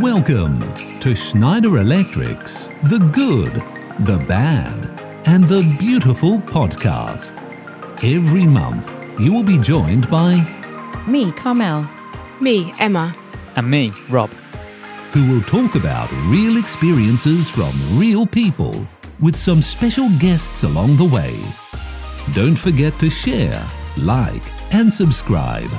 Welcome to Schneider Electric's The Good, the Bad, and the Beautiful podcast. Every month, you will be joined by Me, Carmel. Me, Emma. And me, Rob. who will talk about real experiences from real people with some special guests along the way. Don't forget to share, like, and subscribe.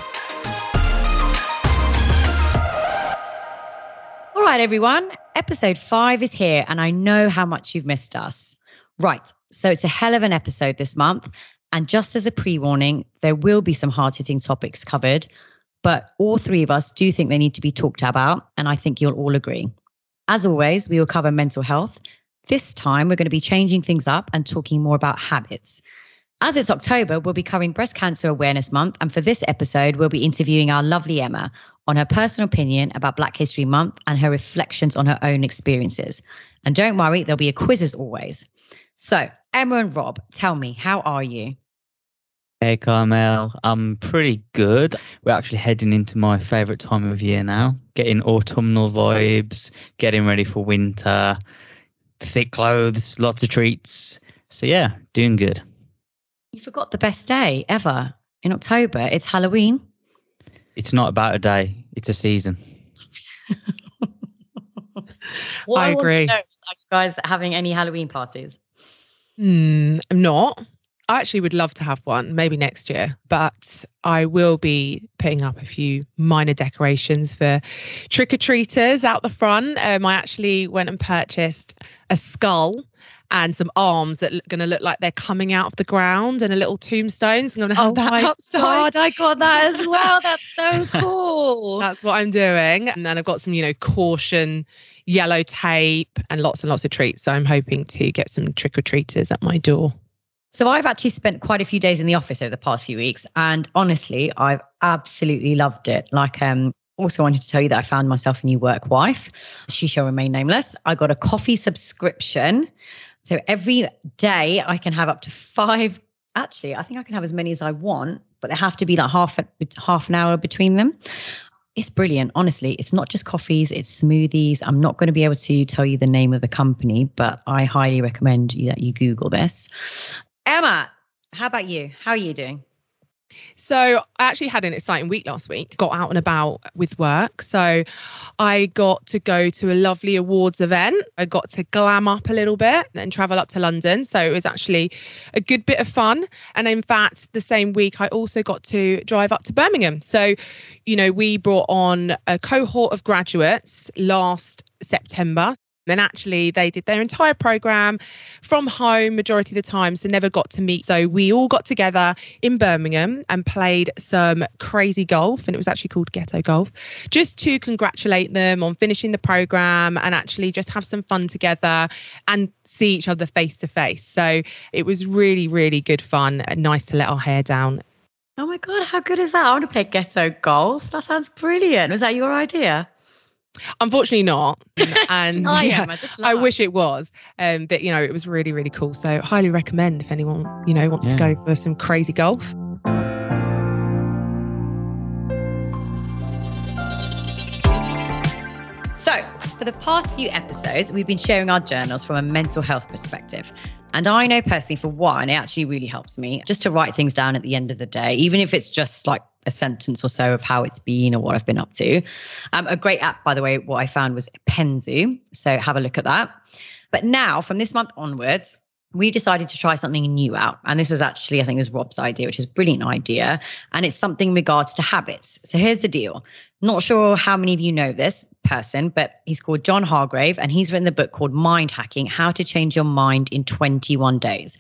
Right, everyone. Episode five is here, and I know how much you've missed us. Right. So it's a hell of an episode this month. And just as a pre warning, there will be some hard hitting topics covered, but all three of us do think they need to be talked about. And I think you'll all agree. As always, we will cover mental health. This time, we're going to be changing things up and talking more about habits. As it's October, we'll be covering Breast Cancer Awareness Month. And for this episode, we'll be interviewing our lovely Emma on her personal opinion about Black History Month and her reflections on her own experiences. And don't worry, there'll be a quiz as always. So, Emma and Rob, tell me, how are you? Hey, Carmel. I'm pretty good. We're actually heading into my favourite time of year now, getting autumnal vibes, getting ready for winter, thick clothes, lots of treats. So, yeah, doing good. You forgot the best day ever in October. It's Halloween. It's not about a day, it's a season. What I want to agree. know is, Are you guys having any Halloween parties? Hmm, I'm not. I actually would love to have one, maybe next year, but I will be putting up a few minor decorations for trick or treaters out the front. Um, I actually went and purchased a skull and some arms that are going to look like they're coming out of the ground and a little tombstone. So I'm going to have that outside. Oh God, I got that as well. That's so cool. That's what I'm doing. And then I've got some, you know, caution yellow tape and lots and lots of treats. So I'm hoping to get some trick or treaters at my door. So I've actually spent quite a few days in the office over the past few weeks, and honestly, I've absolutely loved it. Like, um, also wanted to tell you that I found myself a new work wife. She shall remain nameless. I got a coffee subscription, so every day I can have up to five. Actually, I think I can have as many as I want, but they have to be like half a, half an hour between them. It's brilliant. Honestly, it's not just coffees, it's smoothies. I'm not going to be able to tell you the name of the company, but I highly recommend that you Google this. Emma, how about you? How are you doing? So I actually had an exciting week last week. Got out and about with work. So I got to go to a lovely awards event. I got to glam up a little bit and travel up to London. So it was actually a good bit of fun. And in fact, the same week I also got to drive up to Birmingham. So, you know, we brought on a cohort of graduates last September. And actually, they did their entire program from home majority of the time, so never got to meet. So we all got together in Birmingham and played some crazy golf, and it was actually called Ghetto Golf, just to congratulate them on finishing the program and actually just have some fun together and see each other face to face. So it was really, really good fun and nice to let our hair down. Oh my God, how good is that? I want to play ghetto golf. That sounds brilliant. Was that your idea? Unfortunately, not. And I yeah, am. I just I wish it was, um, but you know, it was really, really cool. So, highly recommend if anyone you know wants to go for some crazy golf. For the past few episodes, we've been sharing our journals from a mental health perspective. And I know personally, for one, it actually really helps me just to write things down at the end of the day, even if it's just like a sentence or so of how it's been or what I've been up to. Um, a great app, by the way, what I found was Penzu. So have a look at that. But now, from this month onwards, we decided to try something new out. And this was actually, I think, it was Rob's idea, which is a brilliant idea. And it's something in regards to habits. So here's the deal. Not sure how many of you know this person, but he's called John Hargrave, and he's written the book called Mind Hacking How to Change Your Mind in 21 Days.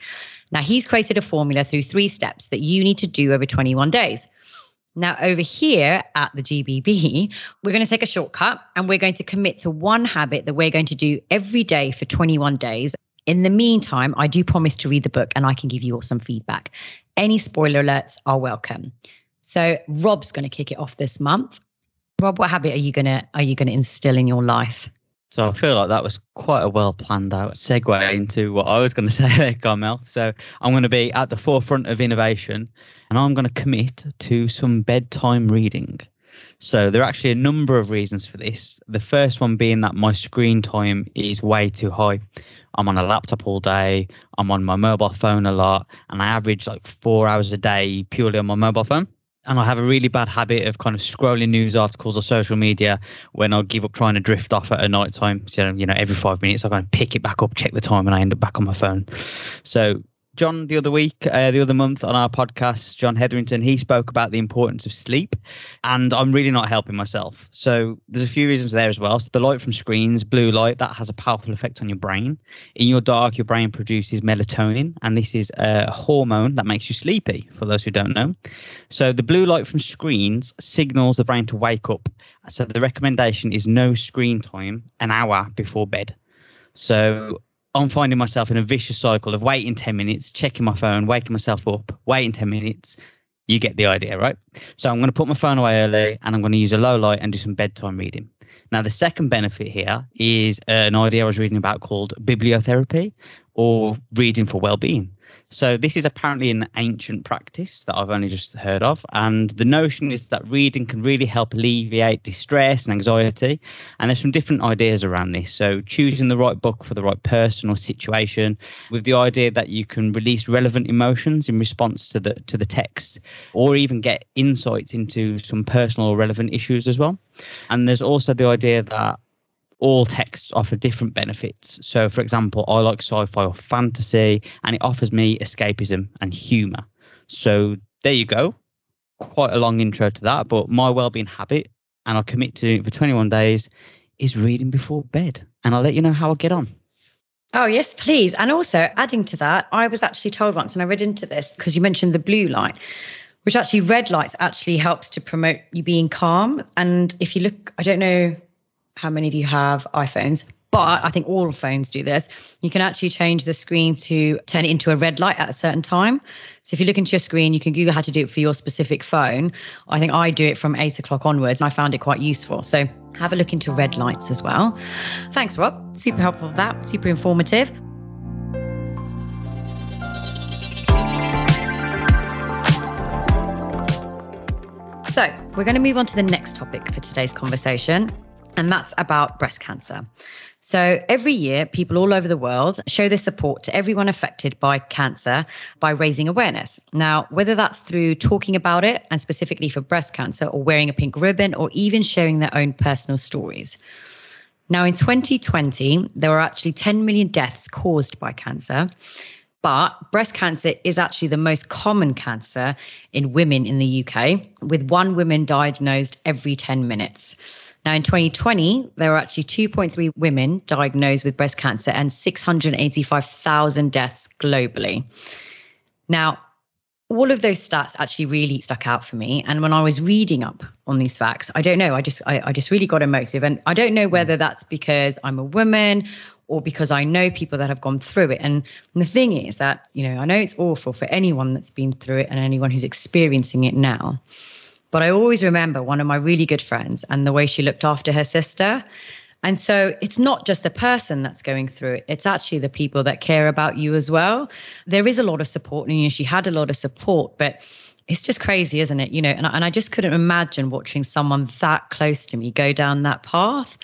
Now, he's created a formula through three steps that you need to do over 21 days. Now, over here at the GBB, we're going to take a shortcut and we're going to commit to one habit that we're going to do every day for 21 days. In the meantime, I do promise to read the book and I can give you all some feedback. Any spoiler alerts are welcome. So, Rob's going to kick it off this month. Rob, what habit are you gonna are you gonna instill in your life? So I feel like that was quite a well planned out segue into what I was going to say there, Carmel. So I'm going to be at the forefront of innovation and I'm going to commit to some bedtime reading. So there are actually a number of reasons for this. The first one being that my screen time is way too high. I'm on a laptop all day, I'm on my mobile phone a lot, and I average like four hours a day purely on my mobile phone. And I have a really bad habit of kind of scrolling news articles or social media when I give up trying to drift off at a night time. So, you know, every five minutes I kind of pick it back up, check the time, and I end up back on my phone. So John the other week, uh, the other month on our podcast, John Hetherington, he spoke about the importance of sleep, and I'm really not helping myself. So there's a few reasons there as well. So the light from screens, blue light, that has a powerful effect on your brain. In your dark, your brain produces melatonin, and this is a hormone that makes you sleepy. For those who don't know, so the blue light from screens signals the brain to wake up. So the recommendation is no screen time an hour before bed. So I'm finding myself in a vicious cycle of waiting 10 minutes, checking my phone, waking myself up, waiting 10 minutes. You get the idea, right? So I'm going to put my phone away early and I'm going to use a low light and do some bedtime reading. Now, the second benefit here is uh, an idea I was reading about called bibliotherapy or reading for well-being. So this is apparently an ancient practice that I've only just heard of, and the notion is that reading can really help alleviate distress and anxiety. And there's some different ideas around this. So choosing the right book for the right person or situation, with the idea that you can release relevant emotions in response to the to the text, or even get insights into some personal or relevant issues as well. And there's also the idea that all texts offer different benefits. So, for example, I like sci fi or fantasy, and it offers me escapism and humor. So, there you go. Quite a long intro to that, but my well-being habit, and I'll commit to doing it for 21 days, is reading before bed. And I'll let you know how I get on. Oh, yes, please. And also, adding to that, I was actually told once, and I read into this because you mentioned the blue light, which actually red lights actually helps to promote you being calm. And if you look, I don't know how many of you have iPhones, but I think all phones do this. You can actually change the screen to turn it into a red light at a certain time. So if you look into your screen, you can Google how to do it for your specific phone. I think I do it from eight o'clock onwards, and I found it quite useful. So have a look into red lights as well. Thanks, Rob. Super helpful for that. Super informative. So, we're going to move on to the next topic for today's conversation, and that's about breast cancer. So, every year, people all over the world show their support to everyone affected by cancer by raising awareness. Now, whether that's through talking about it, and specifically for breast cancer, or wearing a pink ribbon, or even sharing their own personal stories. Now, in 2020, there were actually 10 million deaths caused by cancer. But breast cancer is actually the most common cancer in women in the UK, with one woman diagnosed every 10 minutes. Now, in 2020, there were actually 2.3 women diagnosed with breast cancer and 685,000 deaths globally. Now, all of those stats actually really stuck out for me. And when I was reading up on these facts, I don't know, I just I, I just really got emotive. And I don't know whether that's because I'm a woman or because I know people that have gone through it. And, and the thing is that, you know, I know it's awful for anyone that's been through it and anyone who's experiencing it now. But I always remember one of my really good friends and the way she looked after her sister. And so it's not just the person that's going through it, it's actually the people that care about you as well. There is a lot of support, and you know, she had a lot of support, but it's just crazy, isn't it? You know, and, and I just couldn't imagine watching someone that close to me go down that path.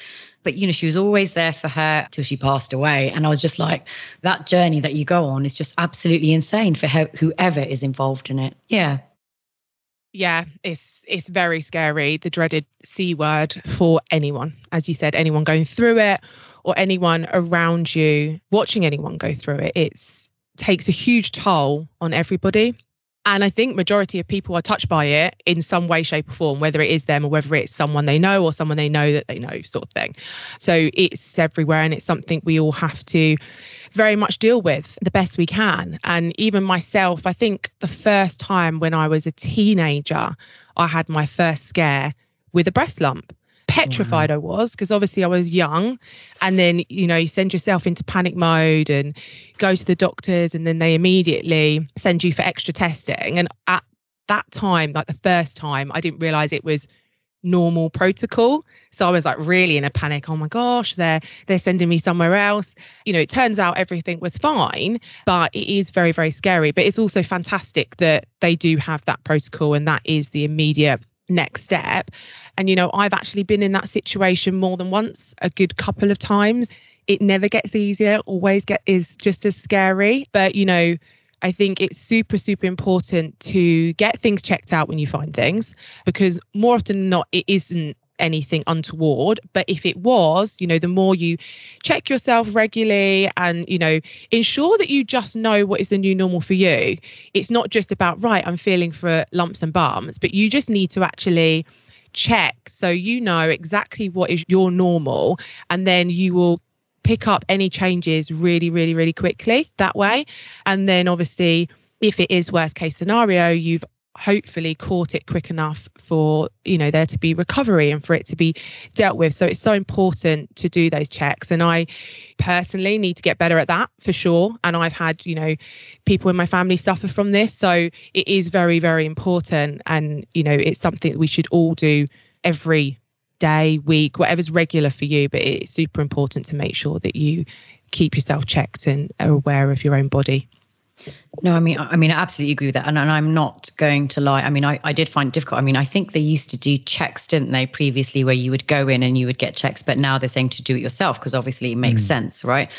But, you know, she was always there for her till she passed away. And I was just like, that journey that you go on is just absolutely insane for her, whoever is involved in it. Yeah. Yeah, it's it's very scary. The dreaded C word for anyone, as you said, anyone going through it or anyone around you watching anyone go through it. It's takes a huge toll on everybody and i think majority of people are touched by it in some way shape or form whether it is them or whether it's someone they know or someone they know that they know sort of thing. So it's everywhere and it's something we all have to very much deal with the best we can. And even myself i think the first time when i was a teenager i had my first scare with a breast lump petrified wow. I was because obviously I was young. And then, you know, you send yourself into panic mode and go to the doctors, and then they immediately send you for extra testing. And at that time, like the first time, I didn't realize it was normal protocol so i was like really in a panic oh my gosh they're they're sending me somewhere else you know it turns out everything was fine but it is very very scary but it's also fantastic that they do have that protocol and that is the immediate next step. And, you know, I've actually been in that situation more than once, a good couple of times. It never gets easier, always get is just as scary. But, you know, I think it's super, super important to get things checked out when you find things because more often than not, it isn't anything untoward. But if it was, you know, the more you check yourself regularly and, you know, ensure that you just know what is the new normal for you. It's not just about, right, I'm feeling for lumps and bumps, but you just need to actually check so you know exactly what is your normal and then you will pick up any changes really really really quickly that way and then obviously if it is worst case scenario you've hopefully caught it quick enough for you know there to be recovery and for it to be dealt with. So it's so important to do those checks. And i personally need to get better at that for sure. And i've had you know people in my family suffer from this. So it is very very important. And you know it's something that we should all do every day week whatever's regular for you. But it's super important to make sure that you keep yourself checked and are aware of your own body no, I mean, I mean, I absolutely agree with that, and, and I'm not going to lie. I mean, I, I did find it difficult. I mean, I think they used to do checks, didn't they, previously, where you would go in and you would get checks, but now they're saying to do it yourself because obviously it makes mm. sense, right?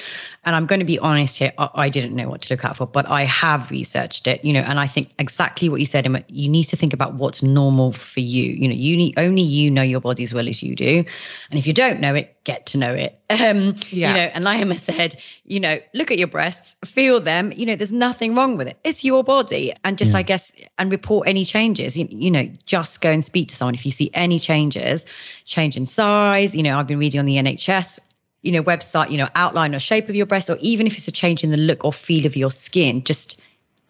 And I'm going to be honest here, I, I, didn't know what to look out for, but I have researched it, you know, and I think exactly what you said, Emma. You need to think about what's normal for you. You know, you need only you know your body as well as you do, and if you don't know it, get to know it. Um, yeah. You know, and Emma said, you know, look at your breasts, feel them. You know, there's nothing wrong with it. It's your body, and just yeah. I guess, and report any changes. You, you know, just go and speak to someone if you see any changes, change in size. You know, I've been reading on the NHS you know website you know outline or shape of your breast or even if it's a change in the look or feel of your skin just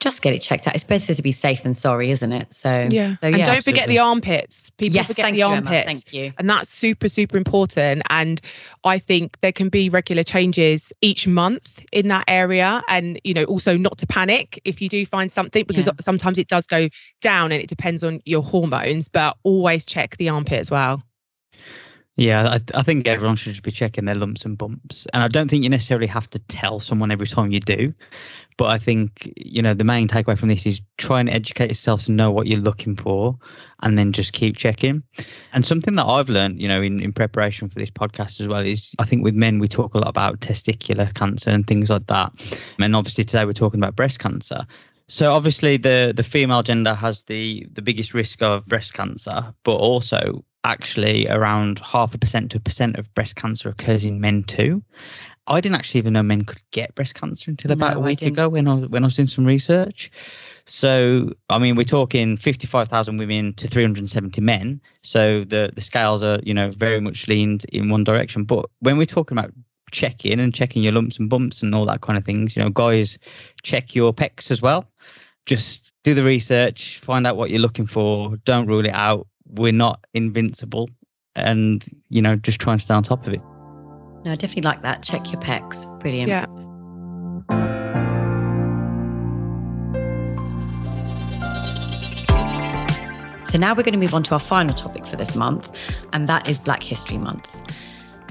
just get it checked out. It's better to be safe than sorry, isn't it? So yeah. So, yeah and don't absolutely. forget the armpits. People yes, forget the you, armpits. Emma. Thank you. And that's super, super important. And I think there can be regular changes each month in that area. And, you know, also not to panic if you do find something because yeah. sometimes it does go down and it depends on your hormones, but always check the armpit as well. Yeah, I, I, think everyone should just be checking their lumps and bumps. And I don't think you necessarily have to tell someone every time you do. But I think, you know, the main takeaway from this is try and educate yourself to know what you're looking for and then just keep checking. And something that I've learned, you know, in, in preparation for this podcast as well is I think with men, we talk a lot about testicular cancer and things like that. And obviously today we're talking about breast cancer. So obviously the the female gender has the the biggest risk of breast cancer, but also actually around half a percent to a percent of breast cancer occurs in men too. I didn't actually even know men could get breast cancer until about no, a week ago when I when I was doing some research. So I mean, we're talking fifty five thousand women to three hundred and seventy men. So the the scales are you know very much leaned in one direction. But when we're talking about checking and checking your lumps and bumps and all that kind of things, you know, guys check your pecs as well. Just do the research, find out what you're looking for. Don't rule it out we're not invincible and you know just try and stay on top of it. No I definitely like that. Check your pecs brilliant. Yeah. So now we're going to move on to our final topic for this month, and that is Black History Month.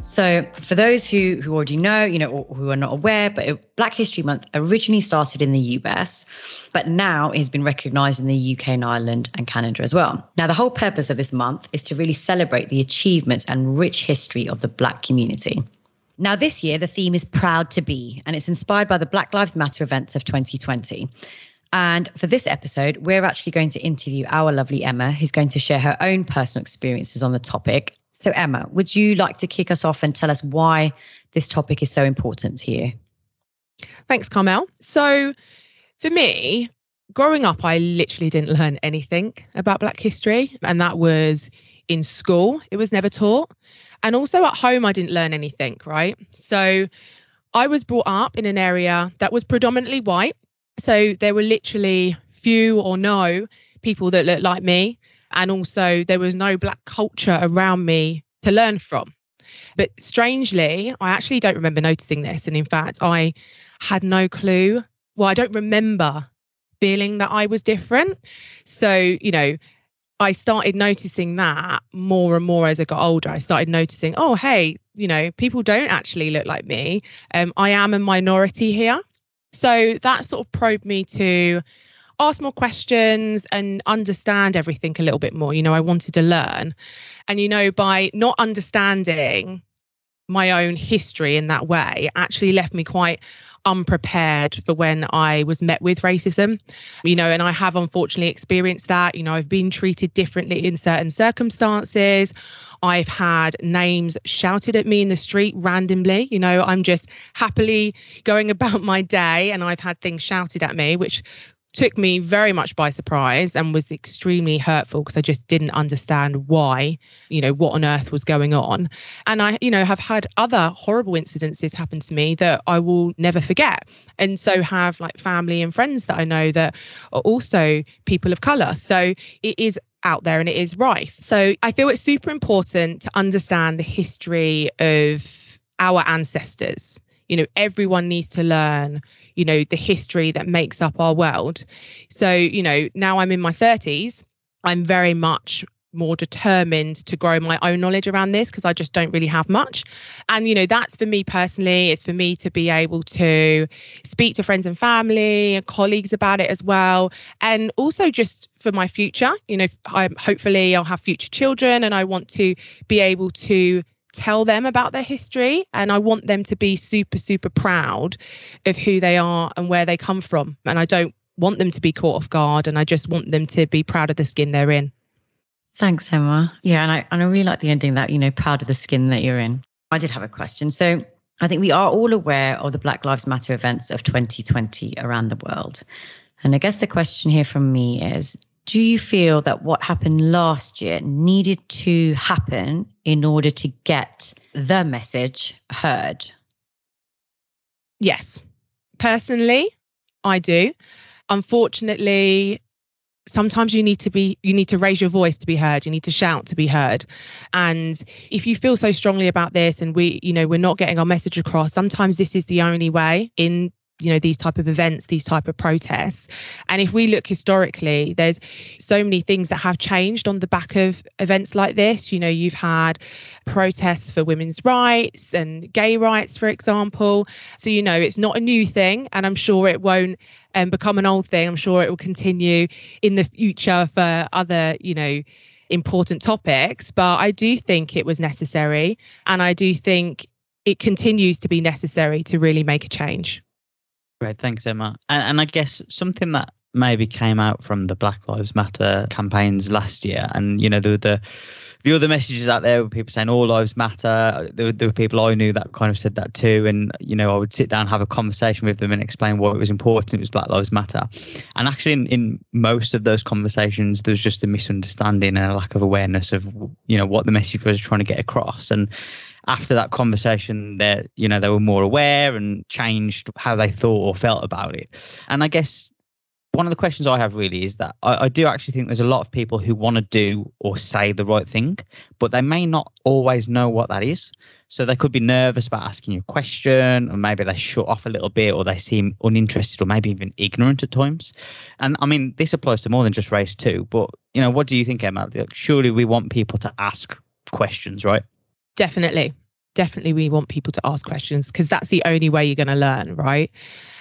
So, for those who who already know, you know, or who are not aware, but Black History Month originally started in the US, but now has been recognised in the UK and Ireland and Canada as well. Now, the whole purpose of this month is to really celebrate the achievements and rich history of the Black community. Now, this year, the theme is Proud to Be, and it's inspired by the Black Lives Matter events of 2020. And for this episode, we're actually going to interview our lovely Emma, who's going to share her own personal experiences on the topic so, Emma, would you like to kick us off and tell us why this topic is so important to you? Thanks, Carmel. So, for me, growing up, I literally didn't learn anything about Black history, and that was in school, it was never taught. And also at home, I didn't learn anything, right? So, I was brought up in an area that was predominantly white. So, there were literally few or no people that looked like me. And also, there was no Black culture around me to learn from. But strangely, I actually don't remember noticing this. And in fact, I had no clue. Well, I don't remember feeling that I was different. So, you know, I started noticing that more and more as I got older. I started noticing, oh, hey, you know, people don't actually look like me. Um, I am a minority here. So that sort of probed me to ask more questions and understand everything a little bit more. You know, I wanted to learn. And, you know, by not understanding my own history in that way actually left me quite unprepared for when I was met with racism. You know, and I have unfortunately experienced that. You know, I've been treated differently in certain circumstances. I've had names shouted at me in the street randomly. You know, I'm just happily going about my day and I've had things shouted at me, which took me very much by surprise and was extremely hurtful because I just didn't understand why, you know, what on earth was going on. And I, you know, have had other horrible incidences happen to me that I will never forget. And so have like family and friends that I know that are also people of color. So it is out there and it is rife. So I feel it's super important to understand the history of our ancestors. You know, everyone needs to learn, you know, the history that makes up our world. So, you know, now I'm in my 30s, I'm very much more determined to grow my own knowledge around this because I just don't really have much. And, you know, that's for me personally. It's for me to be able to speak to friends and family and colleagues about it as well. And also just for my future, you know, I hopefully I'll have future children and I want to be able to tell them about their history and I want them to be super, super proud of who they are and where they come from. And I don't want them to be caught off guard and I just want them to be proud of the skin they're in. Thanks, Emma. Yeah, and I and I really like the ending that, you know, proud of the skin that you're in. I did have a question. So I think we are all aware of the Black Lives Matter events of 2020 around the world. And I guess the question here from me is do you feel that what happened last year needed to happen in order to get the message heard? Yes. Personally, I do. Unfortunately, sometimes you need to be you need to raise your voice to be heard you need to shout to be heard and if you feel so strongly about this and we you know we're not getting our message across sometimes this is the only way in you know these type of events these type of protests. And if we look historically there's so many things that have changed on the back of events like this. You know you've had protests for women's rights and gay rights for example. So you know it's not a new thing and i'm sure it won't um, become an old thing. I'm sure it will continue in the future for other you know important topics. But i do think it was necessary and i do think it continues to be necessary to really make a change Great, thanks, Emma. And, and I guess something that maybe came out from the Black Lives Matter campaigns last year, and you know the the the other messages out there were people saying all lives matter. There were, there were people I knew that kind of said that too, and you know I would sit down, have a conversation with them, and explain why it was important. It was Black Lives Matter, and actually in, in most of those conversations, there was just a misunderstanding and a lack of awareness of you know what the message was trying to get across, and after that conversation they you know they were more aware and changed how they thought or felt about it. And i guess one of the questions i have really is that I, I do actually think there's a lot of people who want to do or say the right thing but they may not always know what that is. So they could be nervous about asking you a question or maybe they shut off a little bit or they seem uninterested or maybe even ignorant at times. And i mean this applies to more than just race too but you know what do you think emma? Surely we want people to ask questions right Definitely. Definitely, we want people to ask questions because that's the only way you're going to learn, right?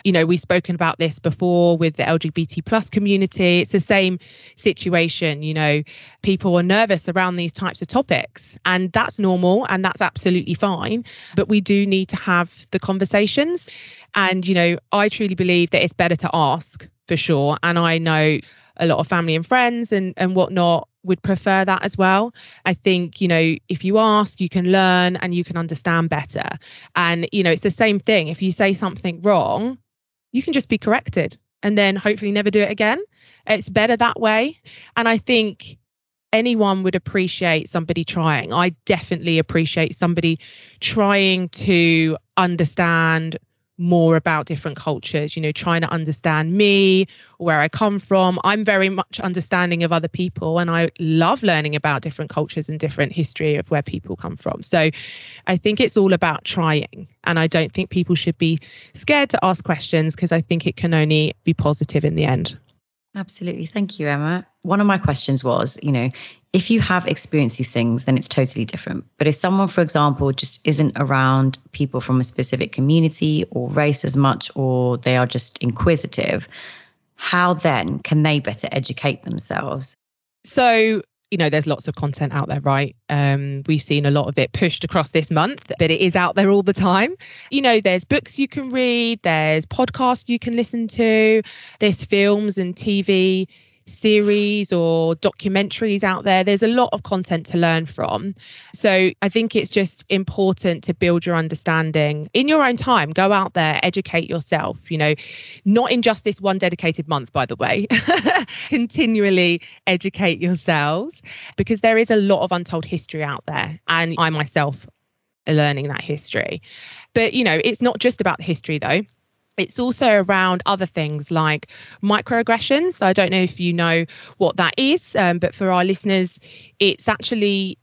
You know, we've spoken about this before with the LGBT plus community. It's the same situation. You know, people are nervous around these types of topics, and that's normal and that's absolutely fine. But we do need to have the conversations. And, you know, I truly believe that it's better to ask for sure. And I know a lot of family and friends and, and whatnot would prefer that as well. I think, you know, if you ask, you can learn and you can understand better. And, you know, it's the same thing. If you say something wrong, you can just be corrected and then hopefully never do it again. It's better that way. And I think anyone would appreciate somebody trying. I definitely appreciate somebody trying to understand more about different cultures, you know, trying to understand me, where I come from. I'm very much understanding of other people and I love learning about different cultures and different history of where people come from. So I think it's all about trying. And I don't think people should be scared to ask questions because I think it can only be positive in the end. Absolutely. Thank you, Emma. One of my questions was, you know, if you have experienced these things, then it's totally different. But if someone, for example, just isn't around people from a specific community or race as much, or they are just inquisitive, how then can they better educate themselves? So, you know, there's lots of content out there, right? Um, we've seen a lot of it pushed across this month, but it is out there all the time. You know, there's books you can read, there's podcasts you can listen to, there's films and TV series or documentaries out there. There's a lot of content to learn from. So I think it's just important to build your understanding in your own time. Go out there, educate yourself, you know, not in just this one dedicated month, by the way. Continually educate yourselves because there is a lot of untold history out there. And I myself learning that history. But, you know, it's not just about the history though it's also around other things like microaggressions. So I don't know if you know what that is, um, but for our listeners, it's actually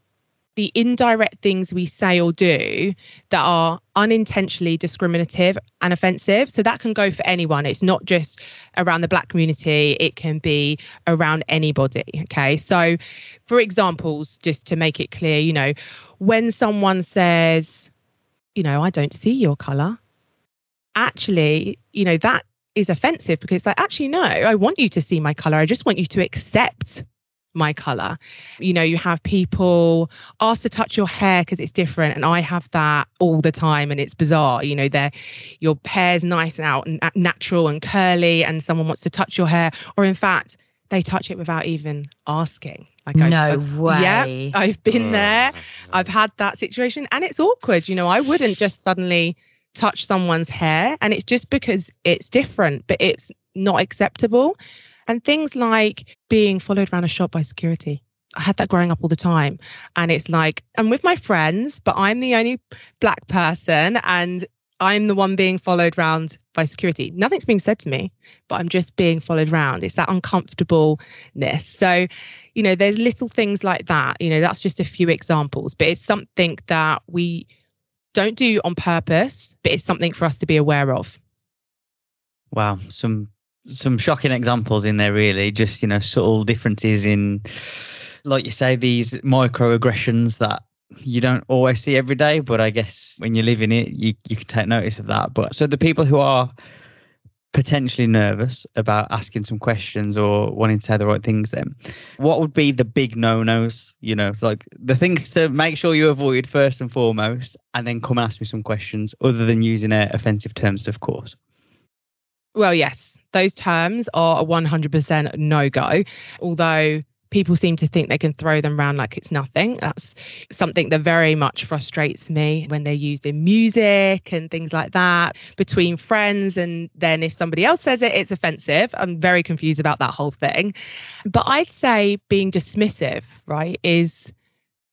the indirect things we say or do that are unintentionally discriminative and offensive. So that can go for anyone. It's not just around the black community, it can be around anybody. Okay. So, for examples, just to make it clear, you know, when someone says, you know, I don't see your color, actually, you know, that is offensive because like, actually, no, I want you to see my color. I just want you to accept my color. You know, you have people ask to touch your hair because it's different, and I have that all the time, and it's bizarre. You know, their your hair's nice and out and natural and curly, and someone wants to touch your hair, or in fact, they touch it without even asking. Like, no uh, I've, way. Yeah, I've been oh, there. I've had that situation, and it's awkward. You know, I wouldn't just suddenly touch someone's hair and it's just because it's different but it's not acceptable and things like being followed around a shop by security I had that growing up all the time. And it's like, I'm with my friends, but I'm the only black person and I'm the one being followed around by security. Nothing's being said to me, but I'm just being followed around. It's that uncomfortableness. So, you know, there's little things like that. You know, that's just a few examples, but it's something that we don't do on purpose, but it's something for us to be aware of. Wow, some some shocking examples in there really. Just you know subtle differences in like you say these microaggressions that you don't always see every day but i guess when you live in it you you can take notice of that. But so the people who are potentially nervous about asking some questions or wanting to say the right things then. What would be the big no-nos you know like the things to make sure you avoid first and foremost and then come and ask me some questions other than using uh, offensive terms of course? Well yes those terms are a 100% no-go. Although people seem to think they can throw them around like it's nothing. That's something that very much frustrates me when they're used in music and things like that between friends. And then if somebody else says it, it's offensive. I'm very confused about that whole thing. But I'd say being dismissive, right, is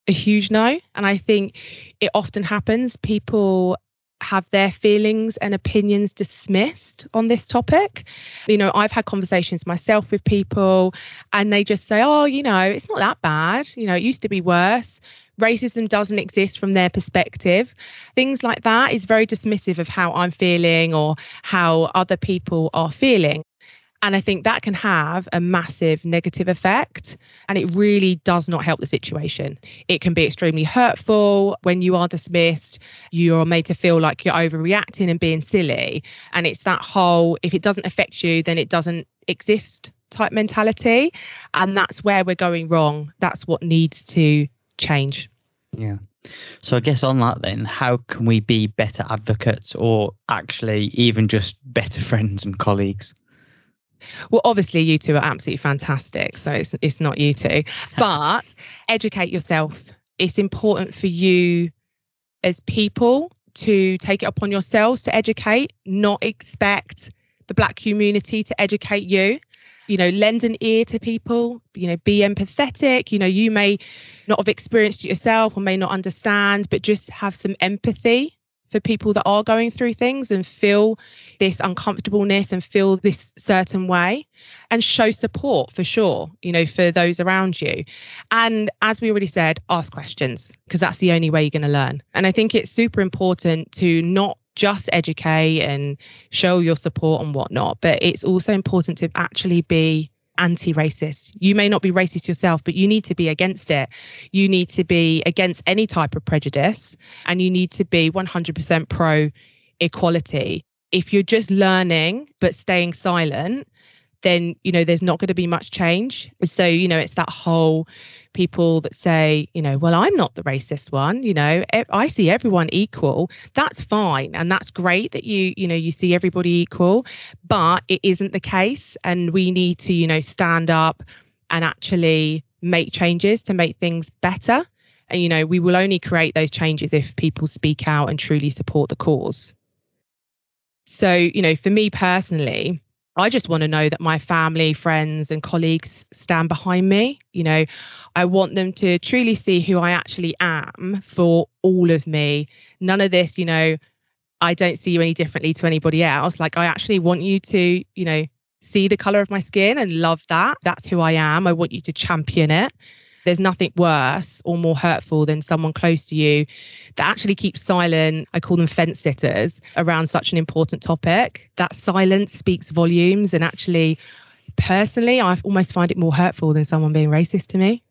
a huge no. And I think it often happens. People have their feelings and opinions dismissed on this topic. You know, I've had conversations myself with people and they just say, oh, you know, it's not that bad. You know, it used to be worse. Racism doesn't exist from their perspective. Things like that is very dismissive of how I'm feeling or how other people are feeling. And I think that can have a massive negative effect. And it really does not help the situation. It can be extremely hurtful when you are dismissed. You're made to feel like you're overreacting and being silly. And it's that whole if it doesn't affect you, then it doesn't exist type mentality. And that's where we're going wrong. That's what needs to change. Yeah. So I guess on that then, how can we be better advocates or actually even just better friends and colleagues? Well, obviously, you two are absolutely fantastic. So it's it's not you two, but educate yourself. It's important for you as people to take it upon yourselves to educate, not expect the black community to educate you. You know, lend an ear to people, you know, be empathetic. You know, you may not have experienced it yourself or may not understand, but just have some empathy for people that are going through things and feel this uncomfortableness and feel this certain way and show support for sure, you know, for those around you. And as we already said, ask questions because that's the only way you're going to learn. And I think it's super important to not just educate and show your support and whatnot, but it's also important to actually be anti-racist. You may not be racist yourself, but you need to be against it. You need to be against any type of prejudice and you need to be 100% pro equality. If you're just learning but staying silent, then you know there's not going to be much change. So you know it's that whole people that say, you know, well, I'm not the racist one. You know, I see everyone equal. That's fine, and that's great that you, you know, you see everybody equal. But it isn't the case, and we need to, you know, stand up and actually make changes to make things better. And you know, we will only create those changes if people speak out and truly support the cause. So, you know, for me personally, I just want to know that my family, friends, and colleagues stand behind me. You know, I want them to truly see who I actually am for all of me. None of this, you know, I don't see you any differently to anybody else. Like, I actually want you to, you know, see the color of my skin and love that. That's who I am. I want you to champion it. There's nothing worse or more hurtful than someone close to you that actually keeps silent. I call them fence sitters around such an important topic. That silence speaks volumes. And actually, personally, I almost find it more hurtful than someone being racist to me.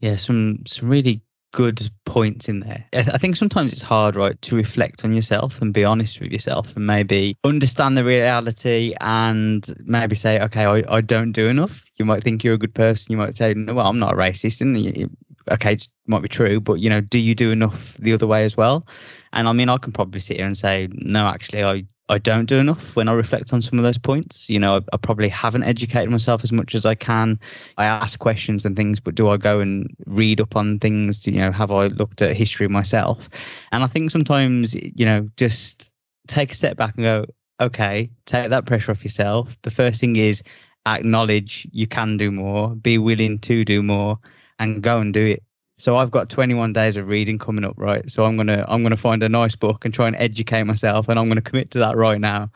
Yeah, some some really good points in there. I think sometimes it's hard, right, to reflect on yourself and be honest with yourself and maybe understand the reality and maybe say, okay, I, I don't do enough. You might think you're a good person. You might say, no, well, I'm not a racist. And okay, it might be true, but you know, do you do enough the other way as well? And I mean, I can probably sit here and say, no, actually, I I don't do enough when I reflect on some of those points. You know, I, I, probably haven't educated myself as much as I can. I ask questions and things, but do I go and read up on things? You know, have I looked at history myself? And I think sometimes, you know, just take a step back and go, okay, take that pressure off yourself. The first thing is acknowledge you can do more, be willing to do more, and go and do it. So I've got 21 days of reading coming up, right? So I'm gonna I'm gonna find a nice book and try and educate myself, and I'm gonna commit to that right now.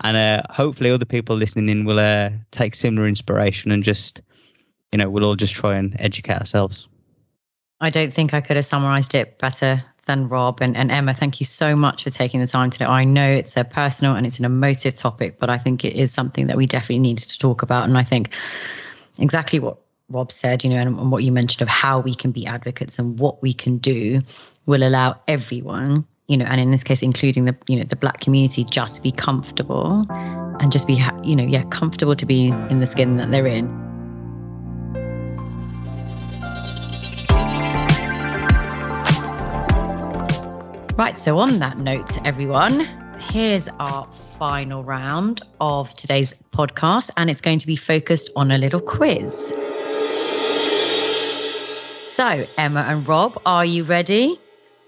And uh, hopefully, other people listening in will uh, take similar inspiration and just, you know, we'll all just try and educate ourselves. I don't think I could have summarized it better than Rob and, and Emma. Thank you so much for taking the time today. I know it's a personal and it's an emotive topic, but I think it is something that we definitely needed to talk about. And I think exactly what Rob said, you know, and, and what you mentioned of how we can be advocates and what we can do will allow everyone you know, and in this case, including the, you know, the black community, just be comfortable and just be, you know, yeah, comfortable to be in the skin that they're in. Right. So, on that note, everyone, here's our final round of today's podcast, and it's going to be focused on a little quiz. So, Emma and Rob, are you ready?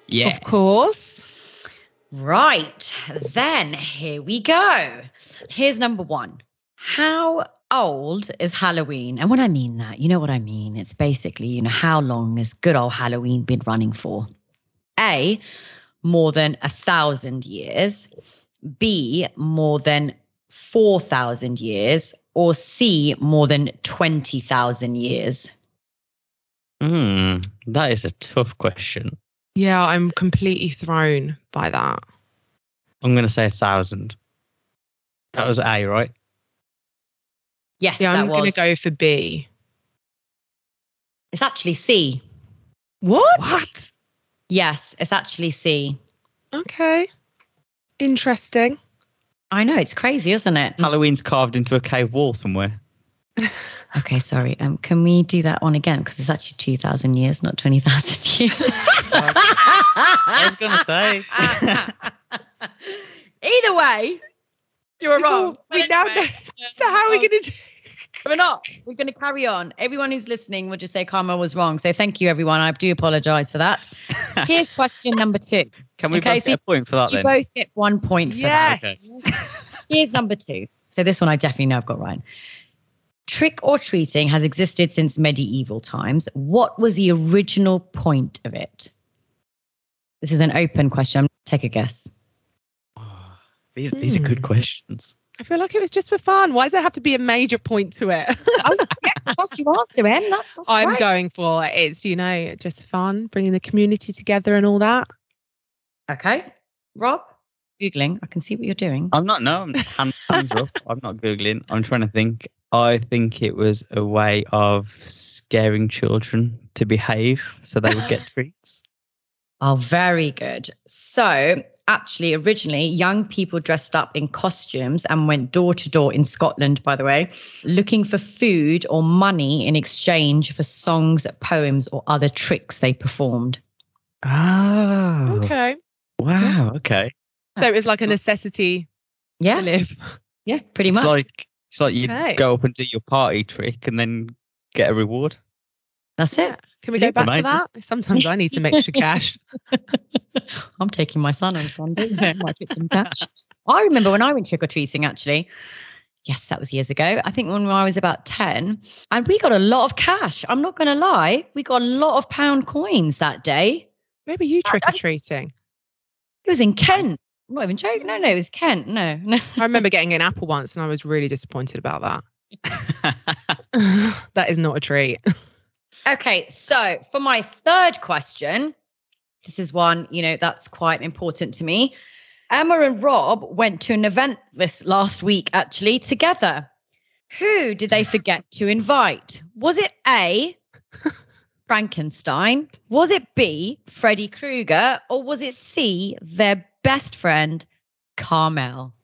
Yes. Of course. Right. Then here we go. Here's number one. How old is Halloween? And when I mean that, you know what I mean. It's basically, you know, how long has good old Halloween been running for? A, more than a thousand years. B, more than 4,000 years. Or C, more than 20,000 years. Hmm, that is a tough question. Yeah, I'm completely thrown by that. I'm going to say a thousand. That was A, right? Yes, yeah, I'm going to go for B. It's actually C. What? What? Yes, it's actually C. Okay. Interesting. I know, it's crazy, isn't it? Halloween's carved into a cave wall somewhere. Okay, sorry. Um, can we do that one again? Because it's actually 2,000 years, not 20,000 years. I was going to say. Either way, you were wrong. We anyway, now know. So, how are we going to do? We're not. We're going to carry on. Everyone who's listening will just say Karma was wrong. So, thank you, everyone. I do apologize for that. Here's question number two. Can we okay, both so get a point for that you then? both get one point for yes. that. Okay. Here's number two. So, this one I definitely know I've got right. Trick or treating has existed since medieval times. What was the original point of it? This is an open question. Take a guess. Oh, these, hmm. these are good hmm. questions. I feel like it was just for fun. Why does there have to be a major point to it? oh, yeah, that's your answer, Em. That's, that's I'm great. going for it's, you know, just fun, bringing the community together and all that. Okay. Rob? Googling. I can see what you're doing. I'm not, no, I'm hands, hands up. I'm not Googling. I'm trying to think. I think it was a way of scaring children to behave so they would get treats. Oh, very good. So, actually, originally, young people dressed up in costumes and went door to door in Scotland, by the way, looking for food or money in exchange for songs, poems, or other tricks they performed. Oh. Okay. Wow. Okay. So it was like a necessity yeah. to Yeah, live. yeah, pretty It's much. like it's like you Okay. go up and do your party trick and then get a reward. That's it. Can we go back Amazing. to that? Sometimes I need some extra cash. I'm taking my son on Sunday. I Might get some cash. I remember when I went trick or treating, actually. Yes, that was years ago. I think when I was about 10, and we got a lot of cash. I'm not going to lie. We got a lot of pound coins that day. Maybe you trick or treating. It was in Kent. I'm not even joking. No, no, it was Kent. No, no. I remember getting an apple once and I was really disappointed about that. that is not a treat. Okay, so for my third question, this is one, you know, that's quite important to me. Emma and Rob went to an event this last week, actually, together. Who did they forget to invite? Was it A, Frankenstein? Was it B, Freddy Krueger? Or was it C, their best friend, Carmel?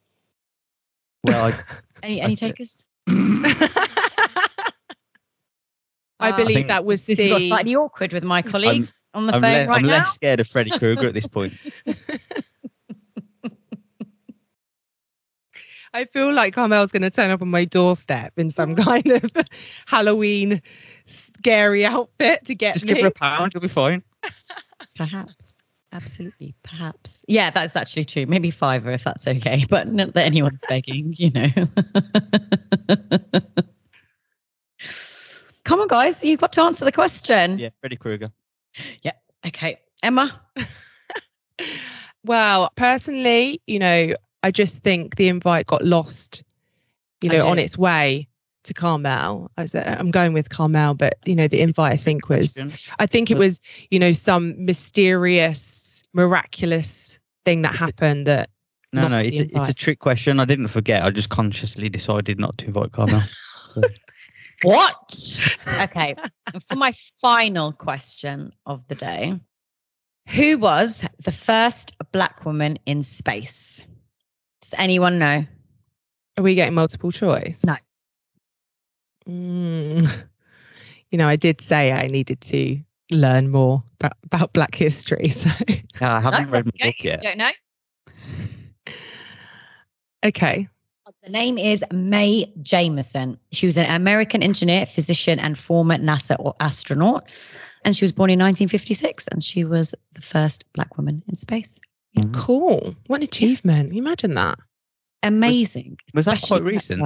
well, I, Any, any takers? I Uh, believe think that was This has got the slightly awkward with my colleagues on the I'm, phone le- right I'm now. less scared of Freddy Krueger at this point. I feel like Carmel's going to turn up on my doorstep in some kind of Halloween scary outfit to get Just me. give her a pound, you'll be fine. Perhaps. Absolutely. Perhaps. Yeah, that's actually true. Maybe fiver if that's okay, but not that anyone's begging, you know. Come on, guys. You've got to answer the question. Yeah, Freddy Krueger. Yeah. Okay. Emma. Well, personally, you know, I just think the invite got lost, you know, on its way to Carmel. I was, I'm going with Carmel, but you know, the invite I think was, I think it Was- was, you know, some mysterious, miraculous thing that it- happened that No, no, it's a, it's a trick question. I didn't forget. I just consciously decided not to invite Carmel. So, What? Okay. for my final question of the day Who was the first black woman in space? Does anyone know? Are we getting multiple choice? No. Mm. You know, I did say I needed to learn more about, about Black history. So, yeah, I haven't No, read that's my book If you yet. don't know. okay. The name is Mae Jemison. She was an American engineer, physician, and former NASA or astronaut. And she was born in 1956, and she was the first black woman in space. Mhm. Cool. What an achievement. Can you imagine that? Amazing. was that especially quite recent?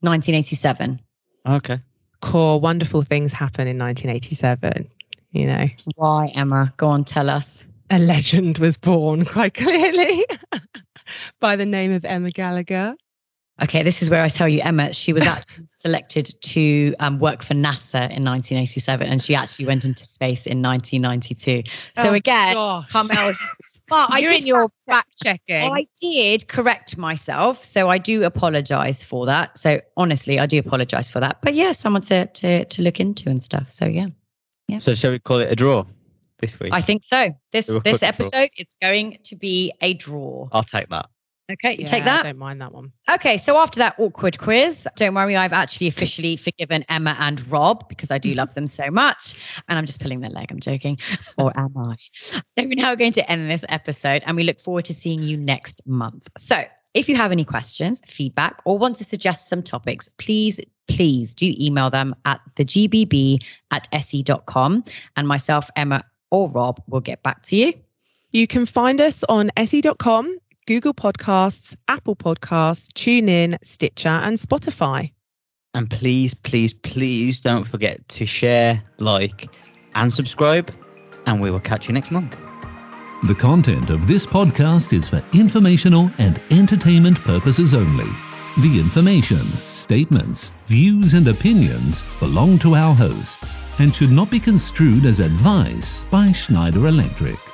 1987. Okay. Cool. Wonderful things happen in 1987. You know, Why, Emma? Go on, tell us. a legend was born quite clearly by the name of Emma Gallagher. Okay, this is where I tell you, Emma, she was actually selected to um, work for NASA in 1987, and she actually went into space in 1992. So Oh, again, gosh. Carmel, but I You're in your fact fact checking. I did correct myself, so I do apologize for that. So honestly, I do apologize for that. But yeah, someone to to to look into and stuff. So yeah, So shall we call it a draw this week? I think so. This Do a this episode, it's going to be a draw. I'll take that. Okay, you Yeah, take I that. don't mind that one. Okay, so after that awkward quiz, don't worry, I've actually officially forgiven Emma and Rob because I do love them so much. And I'm just pulling their leg, I'm joking. Or am I? So we're now going to end this episode and we look forward to seeing you next month. So if you have any questions, feedback, or want to suggest some topics, please, please do email them at thegbb at se.com. And myself, Emma, or Rob will get back to you. You can find us on se.com, Google Podcasts, Apple Podcasts, TuneIn, Stitcher, and Spotify. And please, please, please don't forget to share, like, and subscribe. And we will catch you next month. The content of this podcast is for informational and entertainment purposes only. The information, statements, views, and opinions belong to our hosts and should not be construed as advice by Schneider Electric.